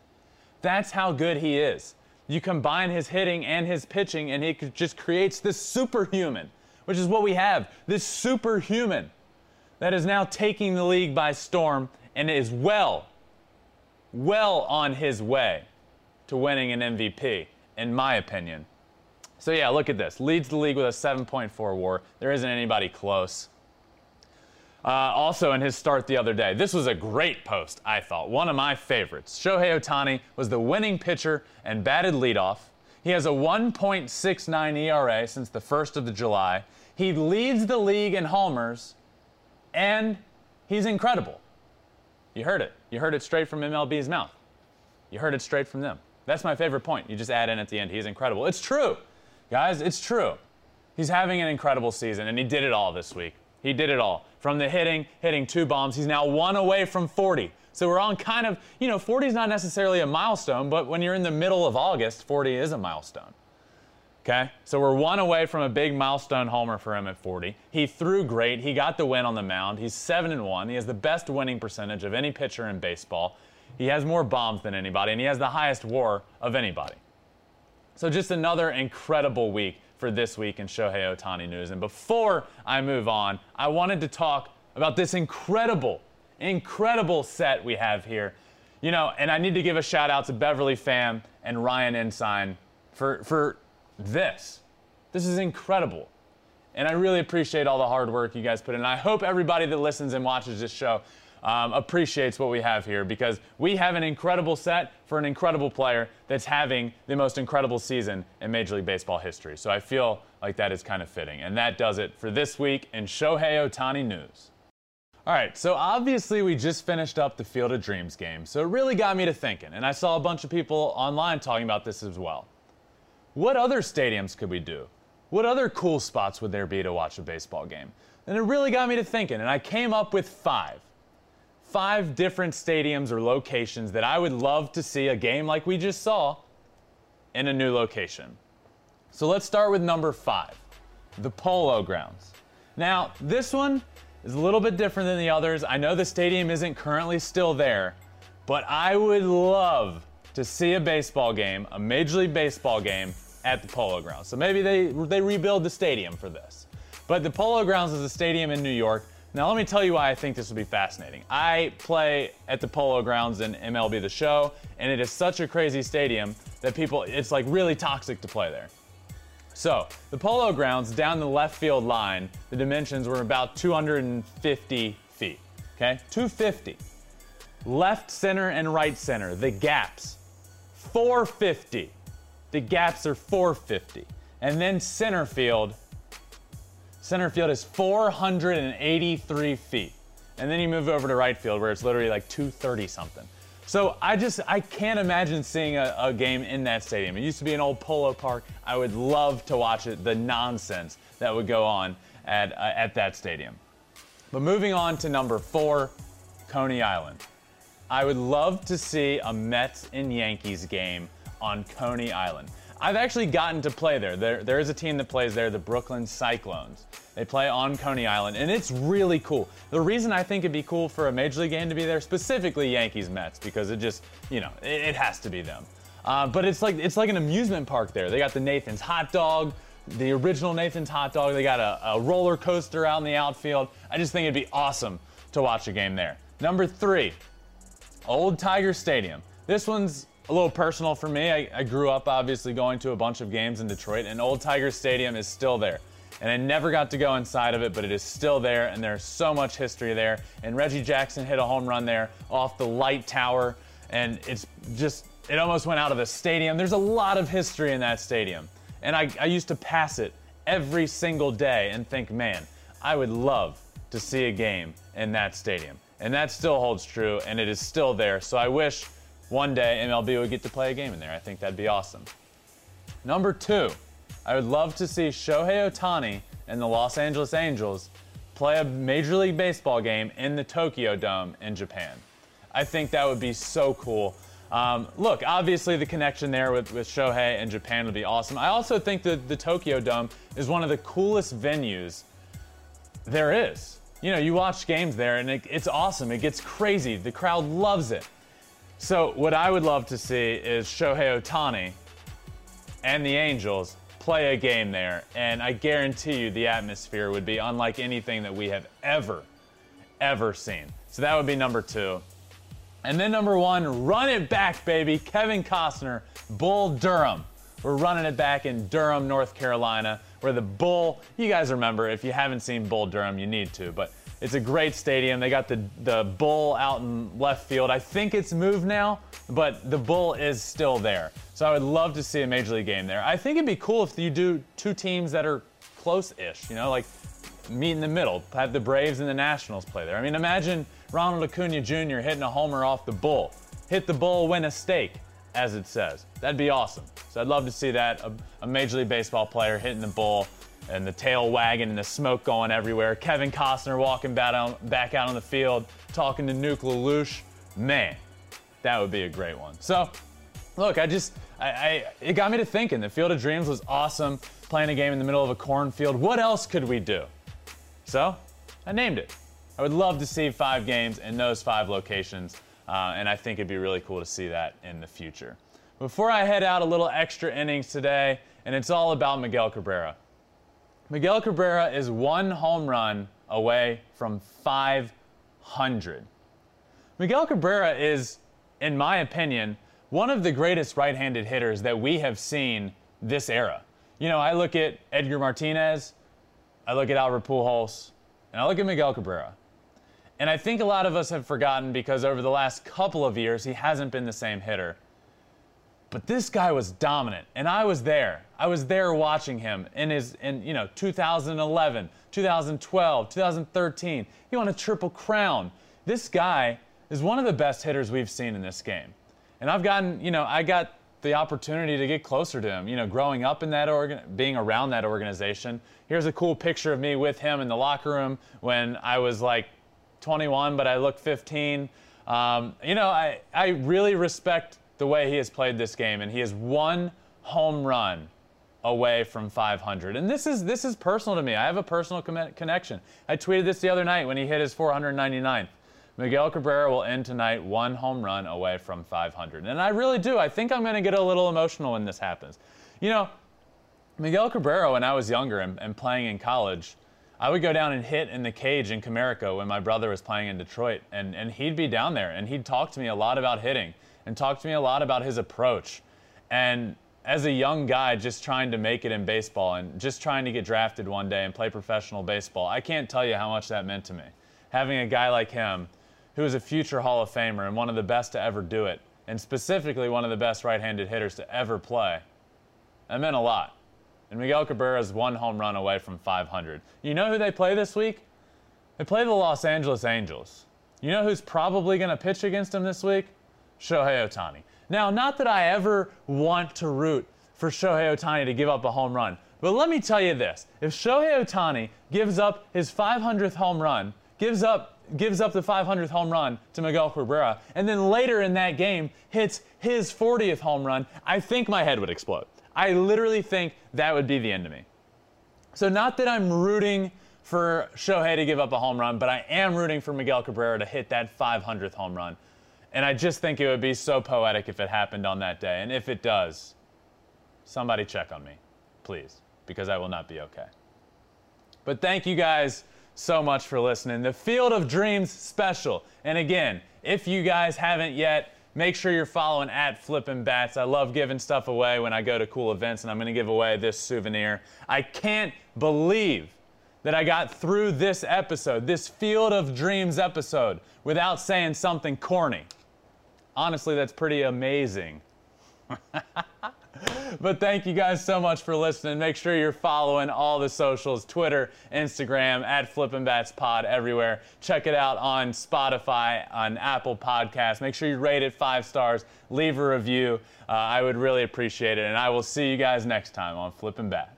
That's how good he is. You combine his hitting and his pitching, and he just creates this superhuman, which is what we have this superhuman that is now taking the league by storm and is well, well on his way to winning an MVP, in my opinion. So yeah, look at this. Leads the league with a 7.4 WAR. There isn't anybody close. Uh, also, in his start the other day, this was a great post, I thought. One of my favorites. Shohei Ohtani was the winning pitcher and batted leadoff. He has a 1.69 ERA since the 1st of the July. He leads the league in homers, and he's incredible. You heard it. You heard it straight from MLB's mouth. You heard it straight from them. That's my favorite point. You just add in at the end, he's incredible. It's true, guys, it's true. He's having an incredible season, and he did it all this week. He did it all. From the hitting, hitting two bombs, he's now one away from 40. So we're on kind of, you know, 40 is not necessarily a milestone, but when you're in the middle of August, 40 is a milestone. Okay? So we're one away from a big milestone homer for him at 40. He threw great. He got the win on the mound. He's 7 and 1. He has the best winning percentage of any pitcher in baseball. He has more bombs than anybody, and he has the highest war of anybody. So just another incredible week for this week in Shohei Ohtani news. And before I move on, I wanted to talk about this incredible, incredible set we have here. You know, and I need to give a shout out to Beverly Pham and Ryan Ensign for, for this. This is incredible. And I really appreciate all the hard work you guys put in. I hope everybody that listens and watches this show um, appreciates what we have here because we have an incredible set for an incredible player that's having the most incredible season in Major League Baseball history. So I feel like that is kind of fitting. And that does it for this week in Shohei Ohtani News. All right, so obviously we just finished up the Field of Dreams game, so it really got me to thinking, and I saw a bunch of people online talking about this as well. What other stadiums could we do? What other cool spots would there be to watch a baseball game? And it really got me to thinking, and I came up with five five different stadiums or locations that I would love to see a game like we just saw in a new location. So let's start with number five the Polo Grounds. Now, this one is a little bit different than the others. I know the stadium isn't currently still there, but I would love to see a baseball game, a Major League Baseball game at the Polo Grounds. So maybe they, they rebuild the stadium for this. But the Polo Grounds is a stadium in New York now, let me tell you why I think this will be fascinating. I play at the Polo Grounds in MLB The Show, and it is such a crazy stadium that people, it's like really toxic to play there. So, the Polo Grounds down the left field line, the dimensions were about 250 feet. Okay? 250. Left center and right center, the gaps, 450. The gaps are 450. And then center field, Center field is 483 feet. And then you move over to right field where it's literally like 230 something. So I just I can't imagine seeing a, a, game in that stadium. It used to be an old polo park. I would love to watch it. The nonsense that would go on at uh, at that stadium. But moving on to number four, Coney Island. I would love to see a Mets and Yankees game on Coney Island. I've actually gotten to play there. There, there is a team that plays there, the Brooklyn Cyclones. They play on Coney Island, and it's really cool. The reason I think it'd be cool for a major league game to be there, specifically Yankees Mets, because it just, you know, it, it has to be them. Uh, but it's like it's like an amusement park there. They got the Nathan's hot dog, the original Nathan's hot dog. They got a, a roller coaster out in the outfield. I just think it'd be awesome to watch a game there. Number three, Old Tiger Stadium. This one's a little personal for me. I, I, grew up obviously going to a bunch of games in Detroit, and Old Tiger Stadium is still there. And I never got to go inside of it, but it is still there, and there's so much history there. And Reggie Jackson hit a home run there off the light tower, and it's just, it almost went out of the stadium. There's a lot of history in that stadium. And I, I used to pass it every single day and think, man, I would love to see a game in that stadium. And that still holds true, and it is still there. So I wish one day MLB would get to play a game in there. I think that'd be awesome. Number two, I would love to see Shohei Ohtani and the Los Angeles Angels play a Major League Baseball game in the Tokyo Dome in Japan. I think that would be so cool. Um, look, obviously the connection there with, with Shohei and Japan would be awesome. I also think that the Tokyo Dome is one of the coolest venues there is. You know, you watch games there and it, it's awesome. It gets crazy. The crowd loves it. So, what I would love to see is Shohei Ohtani and the Angels play a game there, and I guarantee you the atmosphere would be unlike anything that we have ever, ever seen. So, that would be number two. And then number one, run it back, baby. Kevin Costner, Bull Durham. We're running it back in Durham, North Carolina, where the Bull, you guys remember, if you haven't seen Bull Durham, you need to, but it's a great stadium. They got the, the Bull out in left field. I think it's moved now, but the Bull is still there. So I would love to see a Major League game there. I think it'd be cool if you do two teams that are close ish, you know, like meet in the middle, have the Braves and the Nationals play there. I mean, imagine Ronald Acuna Jr. hitting a homer off the Bull. Hit the Bull, win a stake, as it says. That'd be awesome. So I'd love to see that a, a Major League Baseball player hitting the Bull and the tail wagging and the smoke going everywhere. Kevin Costner walking back, back out on the field, talking to Nuke LaLoosh. Man, that would be a great one. So, look, I just, I, I, it got me to thinking. The Field of Dreams was awesome. Playing a game in the middle of a cornfield. What else could we do? So, I named it. I would love to see five games in those five locations, uh, and I think it'd be really cool to see that in the future. Before I head out, a little extra innings today, and it's all about Miguel Cabrera. Miguel Cabrera is one home run away from 500. Miguel Cabrera is, in my opinion, one of the greatest right handed hitters that we have seen this era. You know, I look at Edgar Martinez, I look at Albert Pujols, and I look at Miguel Cabrera. And I think a lot of us have forgotten because over the last couple of years, he hasn't been the same hitter. But this guy was dominant, and I was there. I was there watching him in his, in you know, 2011, 2012, 2013. He won a triple crown. This guy is one of the best hitters we've seen in this game, and I've gotten, you know, I got the opportunity to get closer to him. You know, growing up in that organ, being around that organization. Here's a cool picture of me with him in the locker room when I was like 21, but I look 15. Um, you know, I, I really respect the way he has played this game, and he has one home run away from 500. And this is this is personal to me. I have a personal connection. I tweeted this the other night when he hit his 499th. Miguel Cabrera will end tonight one home run away from 500. And I really do. I think I'm going to get a little emotional when this happens. You know, Miguel Cabrera, when I was younger and, and playing in college, I would go down and hit in the cage in Comerica when my brother was playing in Detroit. And, and he'd be down there and he'd talk to me a lot about hitting and talked to me a lot about his approach. And as a young guy just trying to make it in baseball and just trying to get drafted one day and play professional baseball, I can't tell you how much that meant to me. Having a guy like him, who is a future Hall of Famer and one of the best to ever do it, and specifically one of the best right handed hitters to ever play, that meant a lot. And Miguel Cabrera is one home run away from 500. You know who they play this week? They play the Los Angeles Angels. You know who's probably going to pitch against them this week? Shohei Ohtani. Now, not that I ever want to root for Shohei Ohtani to give up a home run, but let me tell you this. If Shohei Ohtani gives up his 500th home run, gives up gives up the 500th home run to Miguel Cabrera, and then later in that game hits his 40th home run, I think my head would explode. I literally think that would be the end of me. So, not that I'm rooting for Shohei to give up a home run, but I am rooting for Miguel Cabrera to hit that 500th home run. And I just think it would be so poetic if it happened on that day. And if it does, somebody check on me, please, because I will not be okay. But thank you guys so much for listening. The Field of Dreams special. And again, if you guys haven't yet, make sure you're following at Flippin' Bats. I love giving stuff away when I go to cool events, and I'm to give away this souvenir. I can't believe that I got through this episode, this Field of Dreams episode, without saying something corny. Honestly, that's pretty amazing. but thank you guys so much for listening. Make sure you're following all the socials Twitter, Instagram, at Flippin' Bats Pod everywhere. Check it out on Spotify, on Apple Podcasts. Make sure you rate it five stars, leave a review. Uh, I would really appreciate it. And I will see you guys next time on Flippin' Bats.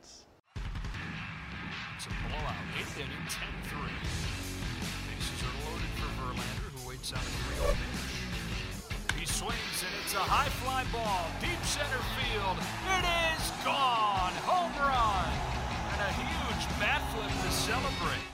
High fly ball, deep center field. It is gone. Home run. And a huge bat flip to celebrate.